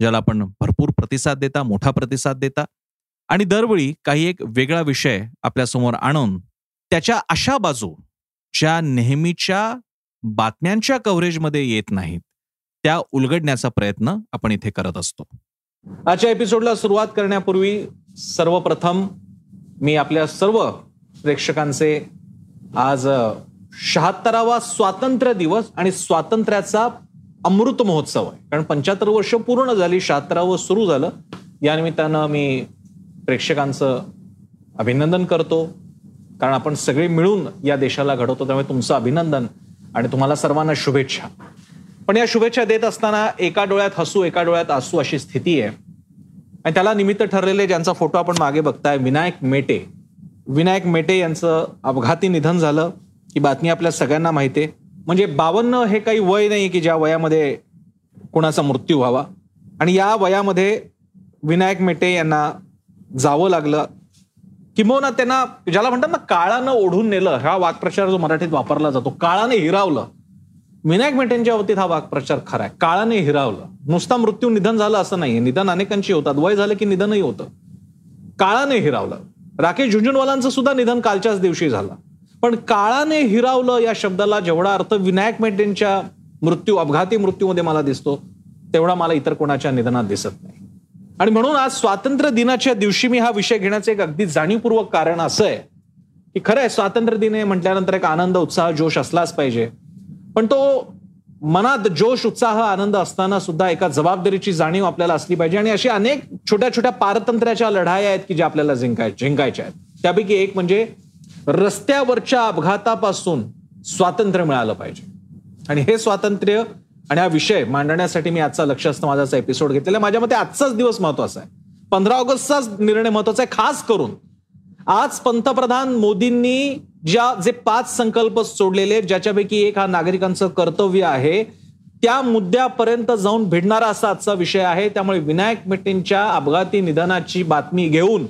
ज्याला आपण भरपूर प्रतिसाद देता मोठा प्रतिसाद देता. आणि दरवेळी काही एक वेगळा विषय आपल्यासमोर आणून त्याच्या अशा बाजू ज्या नेहमीच्या बातम्यांच्या कव्हरेजमध्ये येत नाहीत त्या उलगडण्याचा प्रयत्न आपण इथे करत असतो. आजच्या एपिसोडला सुरुवात करण्यापूर्वी सर्वप्रथम मी आपल्या सर्व प्रेक्षकांचे आज शहात्तरावा स्वातंत्र्य दिवस आणि स्वातंत्र्याचा अमृत महोत्सव आहे. कारण पंच्याहत्तर वर्ष पूर्ण झाली शहात्तरावं सुरू झालं. या निमित्तानं मी प्रेक्षकांचं अभिनंदन करतो. कारण आपण सगळे मिळून या देशाला घडवतो त्यामुळे तुमचं अभिनंदन आणि तुम्हाला सर्वांना शुभेच्छा. पण या शुभेच्छा देत असताना एका डोळ्यात हसू एका डोळ्यात असू अशी स्थिती आहे. आणि त्याला निमित्त ठरलेले ज्यांचा फोटो आपण मागे बघताय विनायक मेटे. विनायक मेटे यांचं अपघाती निधन झालं. ही बातमी आपल्या सगळ्यांना माहिती आहे. म्हणजे बावन्न हे काही वय नाही की ज्या वयामध्ये कुणाचा मृत्यू व्हावा. आणि या वयामध्ये विनायक मेटे यांना जावं लागलं. किंबहुना त्यांना ज्याला म्हणतात ना काळानं ओढून नेलं हा वाक्प्रचार जो मराठीत वापरला जातो काळाने हिरावलं. विनायक मेटेंच्या बाबतीत हा वाक्प्रचार खरा आहे. काळाने हिरावलं. नुसता मृत्यू निधन झालं असं नाहीये. निधन अनेकांची होतात. वय झालं की निधनही होतं. काळाने हिरावलं. राकेश झुंझुनवालांचं सुद्धा निधन कालच्याच दिवशी झालं. पण काळाने हिरावलं या शब्दाला जेवढा अर्थ विनायक मेटेंच्या मृत्यू अपघाती मृत्यूमध्ये मला दिसतो तेवढा मला इतर कोणाच्या निधनात दिसत नाही. आणि म्हणून आज स्वातंत्र्य दिनाच्या दिवशी मी हा विषय घेण्याचं एक अगदी जाणीवपूर्वक कारण असं आहे की खरं आहे स्वातंत्र्य दिन आहे म्हटल्यानंतर एक आनंद उत्साह जोश असलाच पाहिजे. पण तो मनात जोश उत्साह आनंद असताना सुद्धा एका जबाबदारीची जाणीव आपल्याला असली पाहिजे. आणि अशी अनेक छोट्या छोट्या पारतंत्र्याच्या लढाया आहेत की ज्या आपल्याला जिंकाय जिंकायच्या आहेत. त्यापैकी एक म्हणजे रस्त्यावरच्या अपघातापासून स्वातंत्र्य मिळालं पाहिजे. आणि हे स्वातंत्र्य आणि हा विषय मांडण्यासाठी मी आजचा लक्ष असतं माझाचा एपिसोड घेतलेला माझ्या मते आजचाच दिवस महत्त्वाचा आहे. पंधरा ऑगस्टचाच निर्णय महत्त्वाचा आहे खास करून. आज पंतप्रधान मोदींनी ज्या जे पाच संकल्प सोडलेले ज्याच्यापैकी एक हा नागरिकांचं कर्तव्य आहे त्या मुद्द्यापर्यंत जाऊन भिडणारा असा आजचा विषय आहे. त्यामुळे विनायक मेटेंच्या अपघाती निधनाची बातमी घेऊन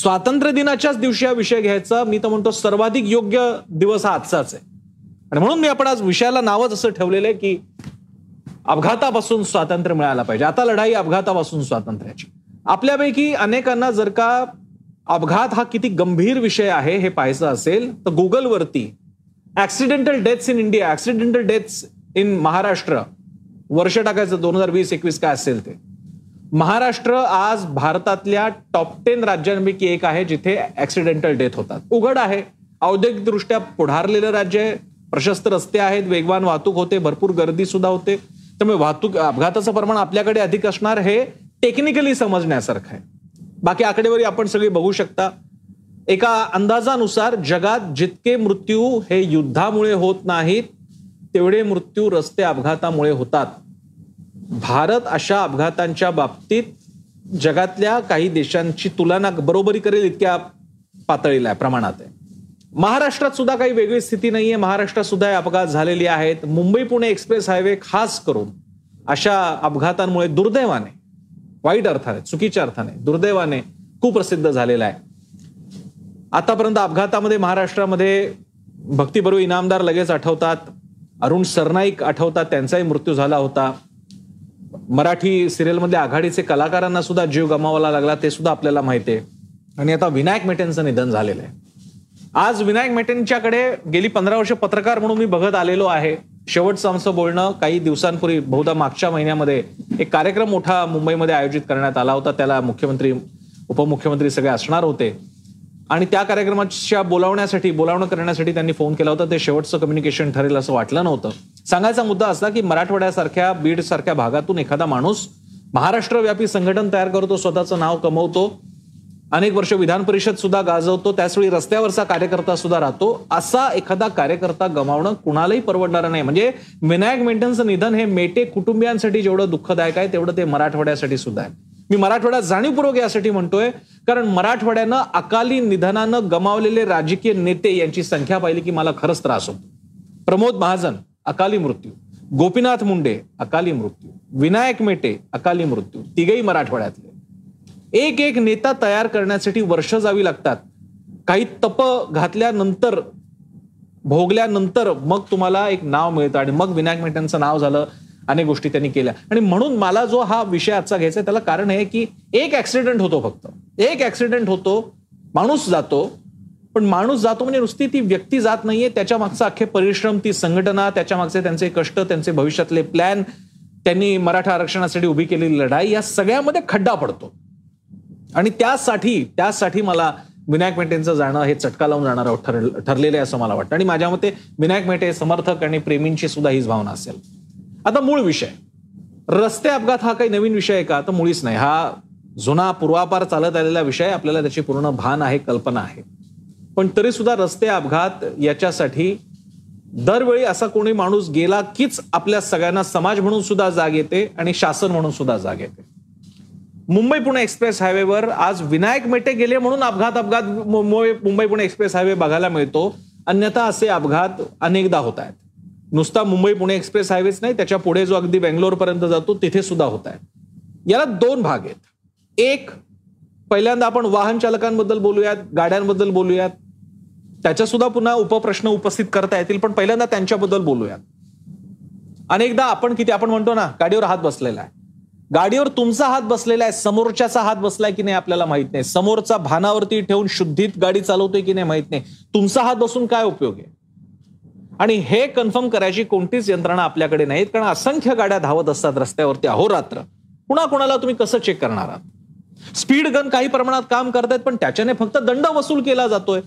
स्वातंत्र्य दिनाच्याच दिवशी हा विषय घ्यायचा. मी तर म्हणतो सर्वाधिक योग्य दिवस हा आजचाच आहे. आणि म्हणून मी आपण आज विषयाला नावच असं ठेवलेलं आहे की अपघातापासून स्वातंत्र्य मिळायला पाहिजे. आता लढाई अपघातापासून स्वातंत्र्याची. आपल्यापैकी अनेकांना जर का अपघात हा किती गंभीर विषय आहे हे पाहायचं असेल तर गुगलवरती accidental deaths in India accidental deaths in Maharashtra वर्ष टाकायचं दोन हजार वीस एकवीस काय असेल ते. महाराष्ट्र आज भारतातल्या टॉप टेन राज्यांपैकी एक आहे जिथे ऍक्सिडेंटल डेथ होतात. उघड आहे. औद्योगिकदृष्ट्या पुढारलेलं राज्य आहे. प्रशस्त रस्ते आहेत. वेगवान वाहतूक होते. भरपूर गर्दी सुद्धा होते. त्यामुळे वाहतूक अपघाताचं प्रमाण आपल्याकडे अधिक असणार हे टेक्निकली समजण्यासारखं आहे. बाकी आकडेवारी आपण सगळी बघू शकता. एका अंदाजानुसार जगात जितके मृत्यू हे युद्धामुळे होत नाहीत तेवढे मृत्यू रस्ते अपघातामुळे होतात. भारत अशा अपघातांच्या बाबतीत जगातल्या काही देशांची तुलना बरोबरी करेल इतक्या पातळीला आहे प्रमाणात आहे. महाराष्ट्रात सुद्धा काही वेगळी स्थिती नाहीये. महाराष्ट्रात सुद्धा अपघात झालेले आहेत. मुंबई पुणे एक्सप्रेस हायवे खास करून अशा अपघातांमुळे दुर्दैवाने वाईट अर्थाने चुकीच्या अर्थाने दुर्दैवाने कुप्रसिद्ध झालेला आहे. आतापर्यंत अपघातामध्ये महाराष्ट्रामध्ये भक्तीबरू इनामदार लगेच आठवतात. अरुण सरनाईक आठवतात. त्यांचाही मृत्यू झाला होता. मराठी सिरियलमधल्या आघाडीचे कलाकारांना सुद्धा जीव गमावायला लागला ते सुद्धा आपल्याला माहिती आहे. आणि आता विनायक मेटेंचं निधन झालेलं आहे. आज विनायक मेटेंच्याकडे गेली पंधरा वर्ष पत्रकार म्हणून मी बघत आलेलो आहे. शेवटचं आमचं बोलणं काही दिवसांपूर्वी बहुधा मागच्या महिन्यामध्ये एक कार्यक्रम मोठा मुंबईमध्ये आयोजित करण्यात आला होता. त्याला मुख्यमंत्री उपमुख्यमंत्री सगळे असणार होते. आणि त्या कार्यक्रमाच्या बोलावण्यासाठी बोलावणं करण्यासाठी त्यांनी फोन केला होता. ते शेवटचं कम्युनिकेशन ठरेल असं वाटलं नव्हतं. सांगायचा मुद्दा असा की मराठवाड्यासारख्या बीड सारख्या भागातून एखादा माणूस महाराष्ट्रव्यापी संघटन तयार करतो स्वतःचं नाव कमवतो अनेक वर्ष विधान परिषद सुद्धा गाजवतो त्याचवेळी रस्त्यावरचा कार्यकर्ता सुद्धा राहतो असा एखादा कार्यकर्ता गमावणं कुणालाही परवडणारं नाही. म्हणजे विनायक मेंटेनचं निधन हे मेटे कुटुंबियांसाठी जेवढं दुःखदायक आहे तेवढं ते मराठवाड्यासाठी सुद्धा आहे. मी मराठवाड्यात जाणीवपूर्वक यासाठी म्हणतोय कारण मराठवाड्यानं अकाली निधनानं गमावलेले राजकीय नेते यांची संख्या पाहिली की मला खरंच त्रास होतो. प्रमोद महाजन अकाली मृत्यू. गोपीनाथ मुंडे अकाली मृत्यू. विनायक मेटे अकाली मृत्यू. तिघही मराठवाड्यातले. एक एक नेता तयार करण्यासाठी वर्ष जावी लागतात. काही तप घातल्यानंतर भोगल्यानंतर मग तुम्हाला एक नाव मिळतं आणि मग विनायक मेटेंचं नाव झालं. अनेक गोष्टी त्यांनी केल्या. आणि म्हणून मला जो हा विषय आजचा घ्यायचा त्याला कारण आहे की एक ऍक्सिडेंट होतो फक्त. एक ऍक्सिडेंट होतो माणूस जातो पण माणूस जातो म्हणजे नुसती ती व्यक्ती जात नाहीये त्याच्या मागचा अख्खे परिश्रम ती संघटना त्याच्या मागचे त्यांचे कष्ट त्यांचे भविष्यातले प्लॅन त्यांनी मराठा आरक्षणासाठी उभी केलेली लढाई या सगळ्यामध्ये खड्डा पडतो. आणि त्यासाठी त्यासाठी मला विनायक मेटेंचं जाणं हे चटका लावून जाणार ठरलेलं आहे असं मला वाटतं. आणि माझ्या मते विनायक मेटे समर्थक आणि प्रेमींची सुद्धा हीच भावना असेल. आता मूळ विषय. रस्ते अपघात हा काही नवीन विषय आहे का? तर मुळीच नाही. हा जुना पूर्वापार चालत आलेला विषय आपल्याला त्याची पूर्ण भान आहे कल्पना आहे. पण तरी सुद्धा रस्ते अपघात याच्यासाठी दरवेळी असा कोणी माणूस गेला कीच आपल्या सगळ्यांना समाज म्हणून सुद्धा जाग येते आणि शासन म्हणून सुद्धा जाग येते. मुंबई पुणे एक्सप्रेस हायवेवर आज विनायक मेटे गेले म्हणून अपघात अपघात मुंबई पुणे एक्सप्रेस हायवे बघायला मिळतो. अन्यथा असे अपघात अनेकदा होत आहेत. नुसता मुंबई पुणे एक्सप्रेस हायवेच नाही त्याच्या पुढे जो अगदी बेंगलोर पर्यंत जातो तिथे सुद्धा होत आहे. याला दोन भाग आहेत. एक पहिल्यांदा आपण वाहन चालकांबद्दल बोलूयात गाड्यांबद्दल बोलूयात. त्याच्या सुद्धा पुन्हा उपप्रश्न उपस्थित करता येतील पण पहिल्यांदा त्यांच्याबद्दल बोलूयात. अनेकदा आपण किती आपण म्हणतो ना गाडीवर हात बसलेला आहे. गाडीवर तुमचा हात बसलेला आहे समोरच्याचा हात बसलाय की नाही आपल्याला माहीत नाही. समोरचा भानावरती ठेवून शुद्धीत गाडी चालवतोय की नाही माहीत नाही. तुमचा हात बसून काय उपयोग आहे? आणि हे कन्फर्म करायची कोणतीच यंत्रणा आपल्याकडे नाहीत कारण असंख्य गाड्या धावत असतात रस्त्यावरती अहोरात्र. कुणा कुणाला तुम्ही कसं चेक करणार आहात? स्पीड गन काही प्रमाणात काम करतायत पण त्याच्याने फक्त दंड वसूल केला जातोय.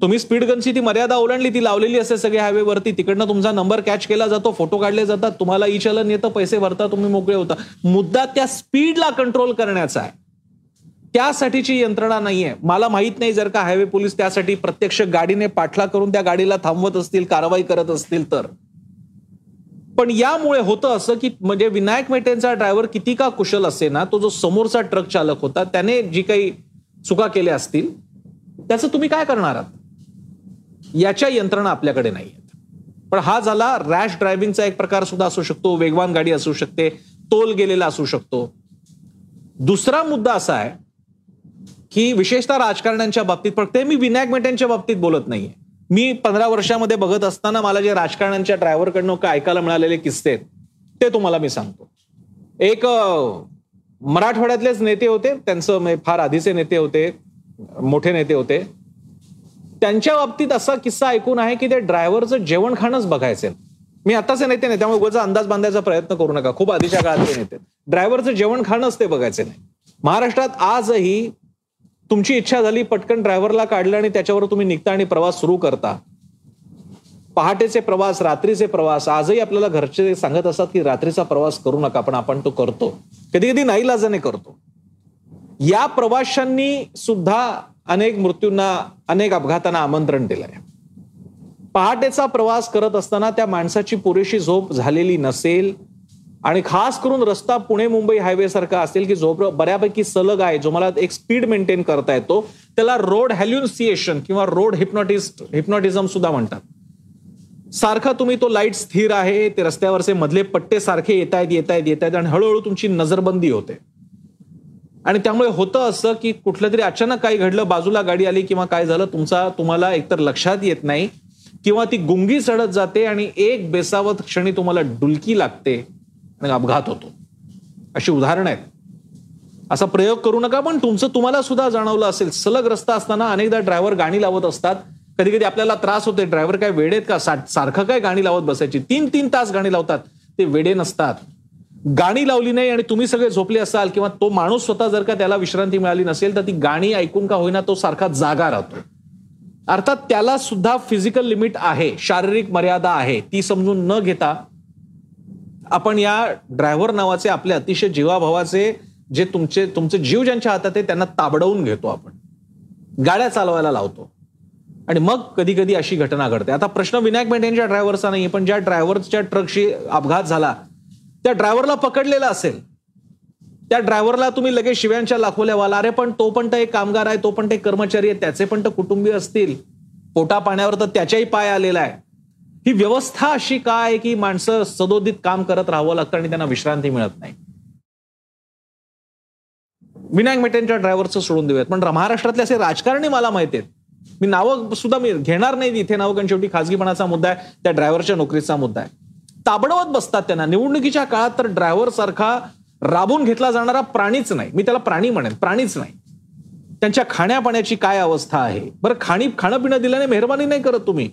तुम्ही स्पीड गनची ती मर्यादा ओलांडली ती लावलेली असते सगळ्या हायवेवरती तिकडनं तुमचा नंबर कॅच केला जातो फोटो काढले जातात तुम्हाला ई चलन येतं पैसे भरता तुम्ही मोकळे होता. मुद्दा त्या स्पीडला कंट्रोल करण्याचा आहे. त्यासाठीची यंत्रणा नाहीये. मला माहीत नाही जर का हायवे पोलीस त्यासाठी प्रत्यक्ष गाडीने पाठला करून त्या गाडीला थांबवत असतील कारवाई करत असतील तर. पण यामुळे होतं असं की म्हणजे विनायक मेटेंचा ड्रायव्हर किती का कुशल असे ना तो जो समोरचा ट्रक चालक होता त्याने जी काही चुका केल्या असतील त्याचं तुम्ही काय करणार आहात? याच्या यंत्रणा आपल्याकडे नाही आहेत. पण हा झाला रॅश ड्रायव्हिंगचा एक प्रकार सुद्धा असू शकतो वेगवान गाडी असू शकते तोल गेलेला असू शकतो. दुसरा मुद्दा असा आहे की विशेषतः राजकारण्यांच्या बाबतीत फक्त मी विनायक मेटेंच्या बाबतीत बोलत नाहीये. मी पंधरा वर्षामध्ये बघत असताना मला जे राजकारण्यांच्या ड्रायव्हरकडनं काय ऐकायला मिळालेले किस्से आहेत ते तुम्हाला मी सांगतो. एक मराठवाड्यातलेच नेते होते त्यांचं म्हणजे फार आधीचे नेते होते मोठे नेते होते. त्यांच्या बाबतीत असा किस्सा ऐकून आहे की ते ड्रायव्हरचं जेवण खाणंच बघायचे. मी आताचे नेते नाही त्यामुळे उगाचा अंदाज बांधायचा प्रयत्न करू नका. खूप आधीच्या काळातले नेते. ड्रायव्हरचं जेवण खाणंच ते बघायचे नाही. महाराष्ट्रात आजही तुमची इच्छा झाली पटकन ड्रायव्हरला काढलं आणि त्याच्यावर तुम्ही निघता आणि प्रवास सुरू करता. पहाटेचे प्रवास रात्रीचे प्रवास आजही आपल्याला घरचे सांगत असतात की रात्रीचा प्रवास करू नका पण आपण तो करतो. कधी कधी नाही लाजाने करतो. या प्रवाशांनी सुद्धा अनेक मृत्यूंना अनेक अपघातांना आमंत्रण दिलंय. पहाटेचा प्रवास करत असताना त्या माणसाची पुरेशी झोप झालेली नसेल आणि खास करून रस्ता पुणे मुंबई हायवे सारखा असेल की जो बऱ्यापैकी सलग आहे जो मला एक स्पीड मेंटेन करता येतो त्याला रोड हॅल्युन्सिएशन किंवा रोड हिप्नॉटिस्ट हिप्नॉटिझम सुद्धा म्हणतात. सारखा तुम्ही तो लाइट स्थिर आहे ते रस्त्यावरचे मधले पट्टे सारखे येत आहेत येत आहेत येत आहेत आणि हळूहळू तुमची नजरबंदी होते. आणि त्यामुळे होतं असं की कुठलं तरी अचानक काही घडलं बाजूला गाडी आली किंवा काय झालं तुमचा तुम्हाला एकतर लक्षात येत नाही किंवा ती गुंगी चढत जाते आणि एक बेसावत क्षणी तुम्हाला डुलकी लागते. आणि अपघात होतो. अशी उदाहरणं आहेत. असा प्रयोग करू नका पण तुमचं तुम्हाला सुद्धा जाणवलं असेल. सलग रस्ता असताना अनेकदा ड्रायव्हर गाणी लावत असतात. कधी कधी आपल्याला त्रास होते ड्रायव्हर काय वेळेत का? सारखं काय गाणी लावत बसायची? तीन तीन तास गाणी लावतात. ते वेडे नसतात. गाणी लावली नाही आणि तुम्ही सगळे झोपले असाल किंवा तो माणूस स्वतः जर का त्याला विश्रांती मिळाली नसेल तर ती गाणी ऐकून का होईना तो सारखा जागा राहतो. अर्थात त्याला सुद्धा फिजिकल लिमिट आहे. शारीरिक मर्यादा आहे. ती समजून न घेता आपण या ड्रायव्हर नावाचे आपले अतिशय जीवाभावाचे जे तुमचे तुमचे जीव ज्यांच्या हातात आहे त्यांना ताबडवून घेतो आपण. गाड्या चालवायला लावतो. आणि मग कधी कधी अशी घटना घडते. आता प्रश्न विनायक मेंढेंच्या ड्रायव्हरचा नाही पण ज्या ड्रायव्हरच्या ट्रकशी अपघात झाला त्या ड्रायव्हरला पकडलेला असेल. त्या ड्रायव्हरला तुम्ही लगेच शिव्यांच्या लाखोल्या व्हाल अरे पण तो पण तर एक कामगार आहे तो पण ते कर्मचारी आहे त्याचे पण तर कुटुंबीय असतील. पोटा पाण्यावर तर त्याच्याही पाय आलेला आहे. ही व्यवस्था अशी काय की माणसं सदोदित काम करत राहावं लागतं आणि त्यांना विश्रांती मिळत नाही? विनायक मेटेंच्या ड्रायव्हरचं सोडून देऊयात. पण महाराष्ट्रातले असे राजकारणी मला माहिती आहेत. मी नावं सुद्धा मी घेणार नाही इथे. नावं कारण शेवटी खासगीपणाचा मुद्दा आहे त्या ड्रायव्हरच्या नोकरीचा मुद्दा आहे. ताबडवत बसतात त्यांना. निवडणुकीच्या काळात तर ड्रायव्हर सारखा राबून घेतला जाणारा प्राणीच नाही. मी त्याला प्राणी म्हणेन. प्राणीच नाही. त्यांच्या खाण्यापाण्याची काय अवस्था आहे? बरं खाणी खाणं पिणं दिल्याने मेहरबानी नाही करत तुम्ही.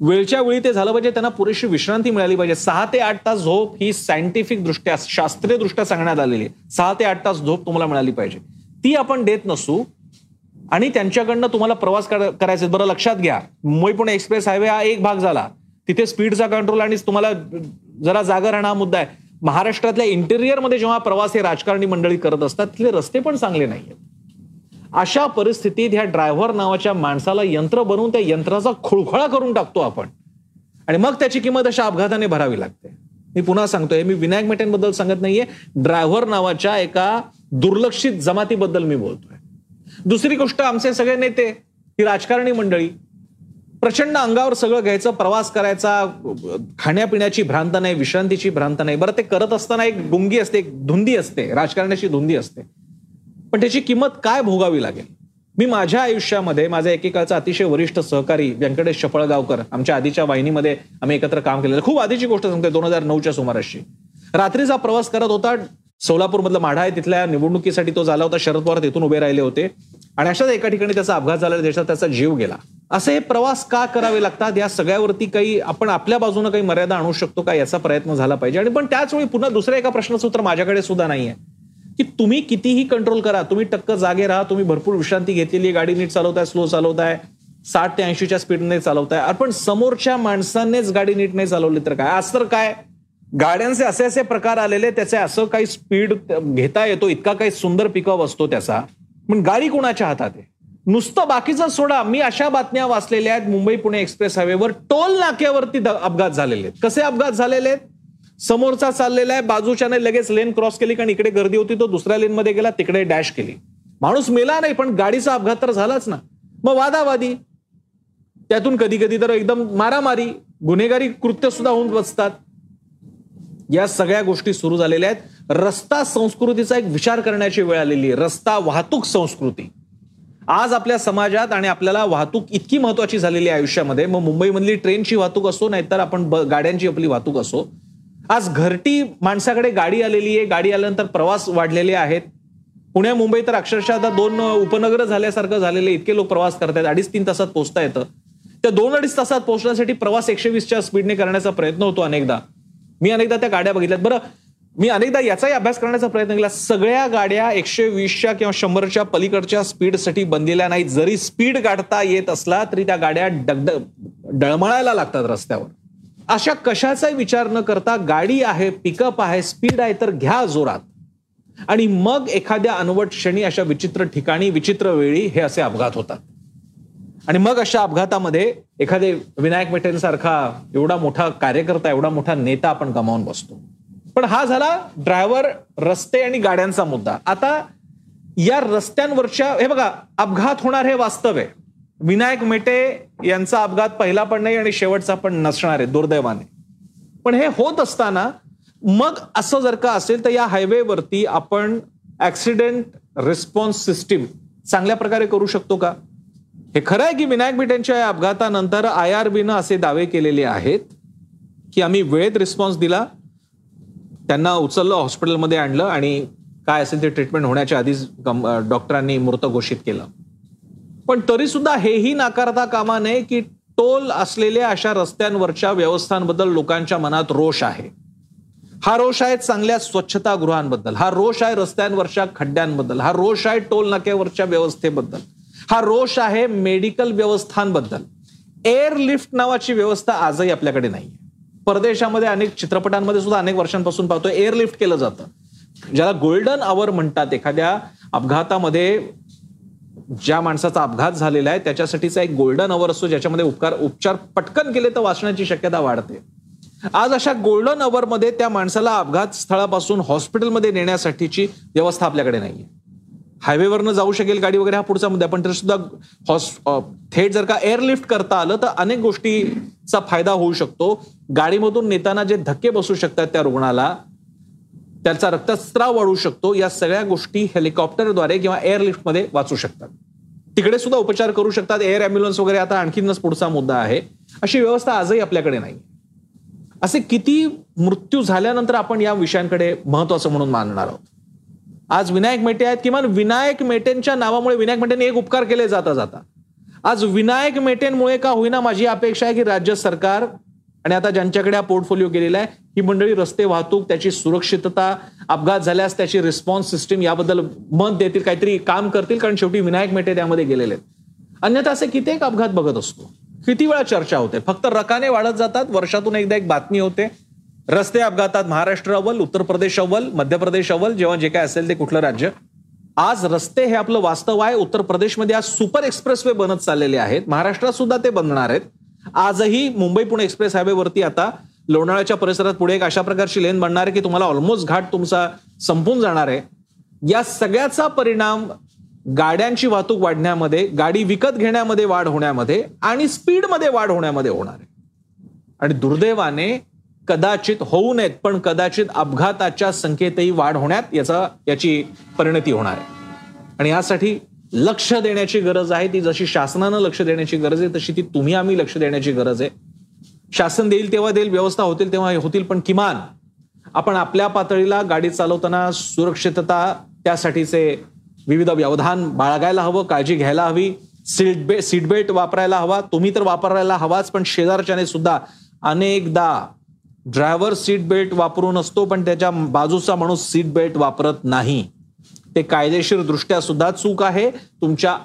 वेळच्या वेळी ते झालं पाहिजे त्यांना पुरेशी विश्रांती मिळाली पाहिजे. सहा ते आठ तास झोप ही सायंटिफिक दृष्ट्या शास्त्रीय दृष्ट्या सांगण्यात आलेली आहे. सहा ते आठ तास झोप तुम्हाला मिळाली पाहिजे. ती आपण देत नसू आणि त्यांच्याकडनं तुम्हाला प्रवास करायचे बरं लक्षात घ्या. मुंबई पुणे एक्सप्रेस हायवे हा एक भाग झाला. तिथे स्पीडचा कंट्रोल आणि तुम्हाला जरा जागा राहणं हा मुद्दा आहे. महाराष्ट्रातल्या इंटेरियरमध्ये जेव्हा प्रवास हे राजकारणी मंडळी करत असतात तिथले रस्ते पण चांगले नाहीयेत. अशा परिस्थितीत ह्या ड्रायव्हर नावाच्या माणसाला यंत्र बनवून त्या यंत्राचा खुळखळा करून टाकतो आपण. आणि मग त्याची किंमत अशा अपघाताने भरावी लागते. मी पुन्हा सांगतोय मी विनायक मेटेंबद्दल सांगत नाहीये. ड्रायव्हर नावाच्या एका दुर्लक्षित जमातीबद्दल मी बोलतोय. दुसरी गोष्ट आमचे सगळे नेते ही राजकारणी मंडळी प्रचंड अंगावर सगळं घ्यायचं प्रवास करायचा खाण्यापिण्याची भ्रांत नाही विश्रांतीची भ्रांत नाही. बरं ते करत असताना एक गुंगी असते एक धुंदी असते राजकारणाची धुंदी असते. पण त्याची किंमत काय भोगावी लागेल? मी माझ्या आयुष्यामध्ये माझ्या एकेकाळचा अतिशय वरिष्ठ सहकारी व्यंकटेश चपळगावकर आमच्या आधीच्या वाहिनीमध्ये आम्ही एकत्र काम केलेलं खूप आधीची गोष्ट सांगते दोन हजार नऊच्या सुमाराशी रात्रीचा प्रवास करत होता सोलापूरमधलं माढा आहे तिथल्या निवडणुकीसाठी तो झाला होता शरद पवार तिथून उभे राहिले होते. आणि अशाच एका ठिकाणी त्याचा अपघात झाला देशात त्याचा जीव गेला. असे हे प्रवास का करावे लागतात? या सगळ्यावरती काही आपण आपल्या बाजूने काही मर्यादा आणू शकतो का? याचा प्रयत्न झाला पाहिजे. आणि पण त्याच वेळी पुन्हा दुसऱ्या एका प्रश्नाचं उत्तर माझ्याकडे सुद्धा नाहीये. की तुम्ही कितीही कंट्रोल करा तुम्ही टक्क जागे राहा तुम्ही भरपूर विश्रांती घेतलेली गाडी नीट चालवताय स्लो चालवताय साठ ते ऐंशीच्या स्पीडने चालवताय. पण समोरच्या माणसांनीच गाडी नीट नाही चालवली तर काय? आज तर काय? गाड्यांचे असे असे प्रकार आलेले त्याचे असं काही स्पीड घेता येतो इतका काही सुंदर पिकअप असतो त्याचा. पण गाडी कोणाच्या हातात आहे? नुसतं बाकीचं सोडा. मी अशा बातम्या वाचलेल्या आहेत. मुंबई पुणे एक्सप्रेस हायवेवर टोल नाक्यावरती अपघात झालेले आहेत. कसे अपघात झालेले आहेत? समोरचा चाललेला आहे बाजूच्याने लगेच लेन क्रॉस केली कारण इकडे गर्दी होती तो दुसऱ्या लेन मध्ये गेला तिकडे डॅश केली. माणूस मेला नाही पण गाडीचा अपघात तर झालाच ना. मग वादावादी. त्यातून कधी कधी तर एकदम मारामारी गुन्हेगारी कृत्य सुद्धा होऊन बसतात. या सगळ्या गोष्टी सुरू झालेल्या आहेत. रस्ता संस्कृतीचा एक विचार करण्याची वेळ आलेली आहे. रस्ता वाहतूक संस्कृती. आज आपल्या समाजात आणि आपल्याला वाहतूक इतकी महत्वाची झालेली आहे आयुष्यामध्ये. मग मुंबईमधली ट्रेनची वाहतूक असो नाहीतर आपण गाड्यांची आपली वाहतूक असो आज घरटी माणसाकडे गाडी आलेली आहे. गाडी आल्यानंतर प्रवास वाढलेले आहेत. पुण्या मुंबई तर अक्षरशः आता दोन उपनगर झाल्यासारखं झालेले इतके लोक प्रवास करतायत. अडीच तीन तासात पोहोचता येतं. त्या दोन अडीच तासात पोहोचण्यासाठी प्रवास एकशे वीसच्या स्पीडने करण्याचा प्रयत्न होतो अनेकदा. मी अनेकदा त्या गाड्या बघितल्यात. बरं मी अनेकदा याचाही अभ्यास करण्याचा प्रयत्न केला. सगळ्या गाड्या एकशे वीसच्या किंवा शंभरच्या पलीकडच्या स्पीडसाठी बनलेल्या नाहीत. जरी स्पीड काढता येत असला तरी त्या गाड्या डगड डळमळायला लागतात रस्त्यावर. अशा कशाचाही विचार न करता गाडी आहे पिकअप आहे स्पीड आहे तर घ्या जोरात. आणि मग एखाद्या अनवट क्षणी अशा विचित्र ठिकाणी विचित्र वेळी हे असे अपघात होतात. आणि मग अशा अपघातामध्ये एखादे विनायक मेटेंसारखा एवढा मोठा कार्यकर्ता एवढा मोठा नेता आपण गमावून बसतो. पण हा झाला ड्रायव्हर रस्ते आणि गाड्यांचा मुद्दा. आता या रस्त्यांवरच्या हे बघा अपघात होणार हे वास्तव आहे. विनायक मेटे यांचा अपघात पहिला पण नाही आणि शेवटचा पण नसणार आहे दुर्दैवाने. पण हे होत असताना मग असं जर का असेल तर या हायवेवरती आपण ऍक्सिडेंट रिस्पॉन्स सिस्टीम चांगल्या प्रकारे करू शकतो का? हे खरं आहे की विनायक मेटेंच्या या अपघातानंतर आय आर बीनं असे दावे केलेले आहेत की आम्ही वेळेत रिस्पॉन्स दिला त्यांना उचललं हॉस्पिटलमध्ये आणलं आणि काय असेल ते ट्रीटमेंट होण्याच्या आधीच डॉक्टरांनी मृत घोषित केलं. पण तरी सुद्धा हेही नाकारता कामा नये की टोल असलेल्या अशा रस्त्यांवरच्या व्यवस्थांबद्दल लोकांच्या मनात रोष आहे. हा रोष आहे चांगल्या स्वच्छतागृहांबद्दल हा रोष आहे रस्त्यांवरच्या खड्ड्यांबद्दल हा रोष आहे टोल नाक्यावरच्या व्यवस्थेबद्दल हा रोष आहे मेडिकल व्यवस्थांबद्दल. एअरलिफ्ट नावाची व्यवस्था आजही आपल्याकडे नाही परदेशामध्ये अनेक चित्रपटांमध्ये सुद्धा अनेक वर्षांपासून पाहतो एअरलिफ्ट केलं जातं. ज्याला गोल्डन आवर म्हणतात एखाद्या अपघातामध्ये ज्या माणसाचा अपघात झालेला आहे त्याच्यासाठीचा एक गोल्डन अवर असतो ज्याच्यामध्ये उपकार उपचार पटकन केले तर वाचण्याची शक्यता वाढते. आज अशा गोल्डन अवरमध्ये त्या माणसाला अपघात स्थळापासून हॉस्पिटलमध्ये नेण्यासाठीची व्यवस्था आपल्याकडे नाहीये. हायवेवरनं जाऊ शकेल गाडी वगैरे हा पुढचा मुद्दा पण तरी सुद्धा हॉस थेट जर का एअरलिफ्ट करता आलं तर अनेक गोष्टीचा फायदा होऊ शकतो. गाडीमधून नेताना जे धक्के बसू शकतात त्या रुग्णाला त्याचा रक्तस्राव वाढू शकतो. या सगळ्या गोष्टी हेलिकॉप्टरद्वारे किंवा एअरलिफ्टमध्ये वाचू शकतात. तिकडे सुद्धा उपचार करू शकतात. एअर अँब्युलन्स वगैरे आता आणखीनच पुढचा मुद्दा आहे. अशी व्यवस्था आजही आपल्याकडे नाही असे किती मृत्यू झाल्यानंतर आपण या विषयांकडे महत्वाचं म्हणून मानणार आहोत? आज विनायक मेटे आहेत किमान विनायक मेटेंच्या नावामुळे विनायक मेटेंनी एक उपकार केले जाता जाता. आज विनायक मेटेंमुळे का होईना माझी अपेक्षा आहे की राज्य सरकार आणि आता ज्यांच्याकडे हा पोर्टफोलिओ गेलेला आहे ही मंडळी रस्ते वाहतूक त्याची सुरक्षितता अपघात झाल्यास त्याची रिस्पॉन्स सिस्टीम याबद्दल मत देतील काहीतरी काम करतील कारण शेवटी विनायक मेटे त्यामध्ये गेलेले आहेत. अन्यथा असे कित्येक अपघात बघत असतो. किती वेळा चर्चा होते? फक्त रकाने वाढत जातात वर्षातून एकदा एक बातमी होते. रस्ते अपघातात महाराष्ट्र अव्वल उत्तर प्रदेश अव्वल मध्य प्रदेश अव्वल जेव्हा जे काय असेल ते कुठलं राज्य? आज रस्ते हे आपलं वास्तव आहे उत्तर प्रदेशमध्ये आज सुपर एक्सप्रेस वे बनत चाललेले आहेत. महाराष्ट्रात सुद्धा ते बनणार आहेत. आजही मुंबई पुणे एक्सप्रेस हायवेवरती आता लोणाळ्याच्या परिसरात पुढे एक अशा प्रकारची लेन बनणार आहे की तुम्हाला ऑलमोस्ट घाट तुमचा संपून जाणार आहे. या सगळ्याचा परिणाम गाड्यांची वाहतूक वाढण्यामध्ये गाडी विकत घेण्यामध्ये वाढ होण्यामध्ये आणि स्पीडमध्ये वाढ होण्यामध्ये होणार आहे. आणि दुर्दैवाने कदाचित होऊ नयेत पण कदाचित अपघाताच्या संख्येतही वाढ होण्यात याचा याची परिणती होणार आहे. आणि यासाठी लक्ष देण्याची गरज आहे. ती जशी शासनानं लक्ष देण्याची गरज आहे तशी ती तुम्ही आम्ही लक्ष देण्याची गरज आहे. शासन देईल तेव्हा देईल व्यवस्था होतील तेव्हा होतील पण किमान आपण आपल्या पातळीला गाडी चालवताना सुरक्षितता त्यासाठीचे विविध व्यवधान बाळगायला हवं काळजी घ्यायला हवी. सीट बे सीट बेल्ट वापरायला हवा. तुम्ही तर वापरायला हवाच पण शेजारच्याने सुद्धा अनेकदा ड्रायव्हर सीट बेल्ट वापरून असतो पण त्याच्या बाजूचा माणूस सीट बेल्ट वापरत नाही. ते कायदेशीर दृष्ट्या सुद्धा चूक आहे. तुमच्या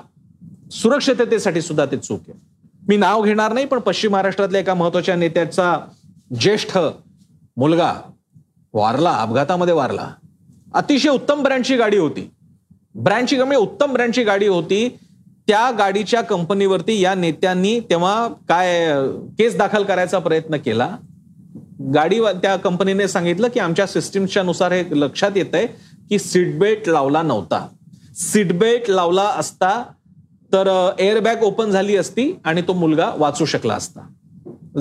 सुरक्षिततेसाठी सुद्धा ते चूक आहे. मी नाव घेणार नाही पण पश्चिम महाराष्ट्रातल्या एका महत्त्वाच्या नेत्याचा ज्येष्ठ मुलगा वारला अपघातामध्ये वारला. अतिशय उत्तम ब्रँडची गाडी होती. ब्रँडची कमी उत्तम ब्रँडची गाडी होती. त्या गाडीच्या कंपनीवरती या नेत्यांनी तेव्हा काय केस दाखल करायचा प्रयत्न केला. गाडी त्या कंपनीने सांगितलं की आमच्या सिस्टीमच्या नुसार हे लक्षात येत आहे की सीटबेल्ट लावला नव्हता. सीटबेल्ट लावला असता तर एअरबॅग ओपन झाली असती आणि तो मुलगा वाचू शकला असता.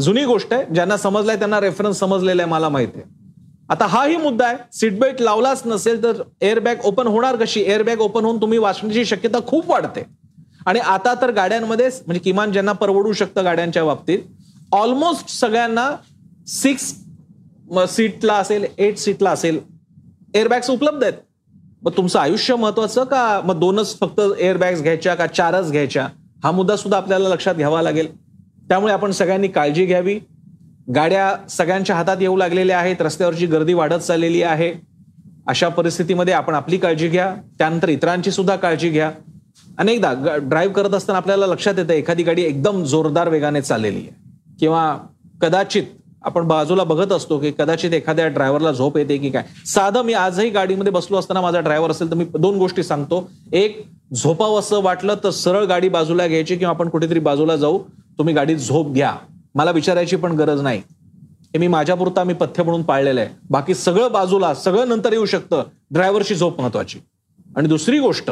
जुनी गोष्ट आहे ज्यांना समजलाय त्यांना रेफरन्स समजलेला आहे मला माहिती आहे. आता हाही मुद्दा आहे सीटबेल्ट लावलाच नसेल तर एअरबॅग ओपन होणार कशी? एअरबॅग ओपन होऊन तुम्ही वाचण्याची शक्यता खूप वाढते. आणि आता तर गाड्यांमध्ये म्हणजे किमान ज्यांना परवडू शकतं गाड्यांच्या बाबतीत ऑलमोस्ट सगळ्यांना सिक्स सीटला असेल एट सीटला असेल एअरबॅग्स उपलब्ध आहेत. मग तुमचं आयुष्य महत्वाचं का? मग दोनच फक्त एअरबॅग्स घ्यायच्या का चारच घ्यायच्या? हा मुद्दा सुद्धा आपल्याला लक्षात घ्यावा लागेल. त्यामुळे आपण सगळ्यांनी काळजी घ्यावी. गाड्या सगळ्यांच्या हातात येऊ लागलेल्या आहेत. रस्त्यावरची गर्दी वाढत चाललेली आहे. अशा परिस्थितीमध्ये आपण आपली काळजी घ्या. त्यानंतर इतरांची सुद्धा काळजी घ्या. अनेकदा ड्राईव्ह करत असताना आपल्याला लक्षात येतं एखादी गाडी एकदम जोरदार वेगाने चाललेली आहे. किंवा कदाचित आपण बाजूला बघत असतो की कदाचित एखाद्या ड्रायव्हरला झोप येते की काय. साधं मी आजही गाडीमध्ये बसलो असताना माझा ड्रायव्हर असेल तर मी दोन गोष्टी सांगतो. एक झोपावं असं वाटलं तर सरळ गाडी बाजूला घ्यायची किंवा आपण कुठेतरी बाजूला जाऊ तुम्ही गाडीत झोप घ्या. मला विचारायची पण गरज नाही. हे मी माझ्यापुरता मी पथ्य म्हणून पाळलेलं आहे. बाकी सगळं बाजूला सगळं नंतर येऊ शकतं. ड्रायव्हरची झोप महत्वाची. आणि दुसरी गोष्ट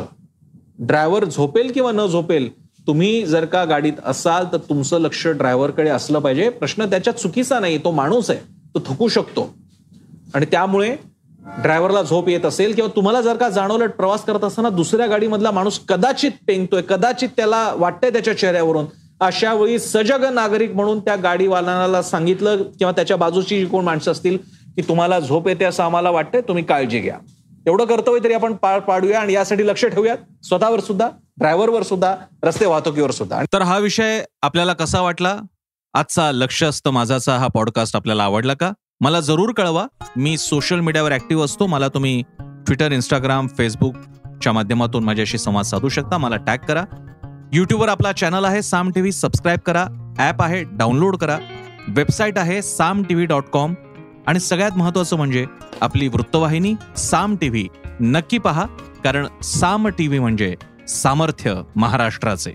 ड्रायव्हर झोपेल किंवा न झोपेल तुम्ही जर का गाडीत असाल तर तुमचं लक्ष ड्रायव्हरकडे असलं पाहिजे. प्रश्न त्याच्यात चुकीचा नाही तो माणूस आहे तो थकू शकतो. आणि त्यामुळे ड्रायव्हरला झोप येत असेल किंवा तुम्हाला जर का जाणवलं प्रवास करत असताना दुसऱ्या गाडीमधला माणूस कदाचित पेंगतोय कदाचित त्याला वाटतंय त्याच्या चेहऱ्यावरून अशा वेळी सजग नागरिक म्हणून त्या गाडीवाल्याला सांगितलं किंवा त्याच्या बाजूची जी कोण माणसं असतील की तुम्हाला झोप येते असं आम्हाला वाटतंय तुम्ही काळजी घ्या. एवढं कर्तव्य तरी आपण पार पाडूया आणि यासाठी लक्ष ठेवूयात. स्वतःवर सुद्धा ड्रायव्हरवर सुद्धा रस्ते वाहतुकीवर सुद्धा. तर हा विषय आपल्याला कसा वाटला? आजचा लक्ष असतं माझाचा हा पॉडकास्ट आपल्याला आवडला का? मला जरूर कळवा. मी सोशल मीडियावर ऍक्टिव्ह असतो. मला तुम्ही ट्विटर इंस्टाग्राम फेसबुकच्या माध्यमातून माझ्याशी संवाद साधू शकता. मला टॅग करा. यूट्यूबवर आपला चॅनल आहे. साम टीव्ही सबस्क्राईब करा. ॲप आहे. डाउनलोड करा. वेबसाईट आहे. Saam T V dot com आणि सगळ्यात महत्त्वाचं म्हणजे आपली वृत्तवाहिनी साम टी व्ही नक्की पहा. कारण साम टी व्ही म्हणजे सामर्थ्य महाराष्ट्राचे.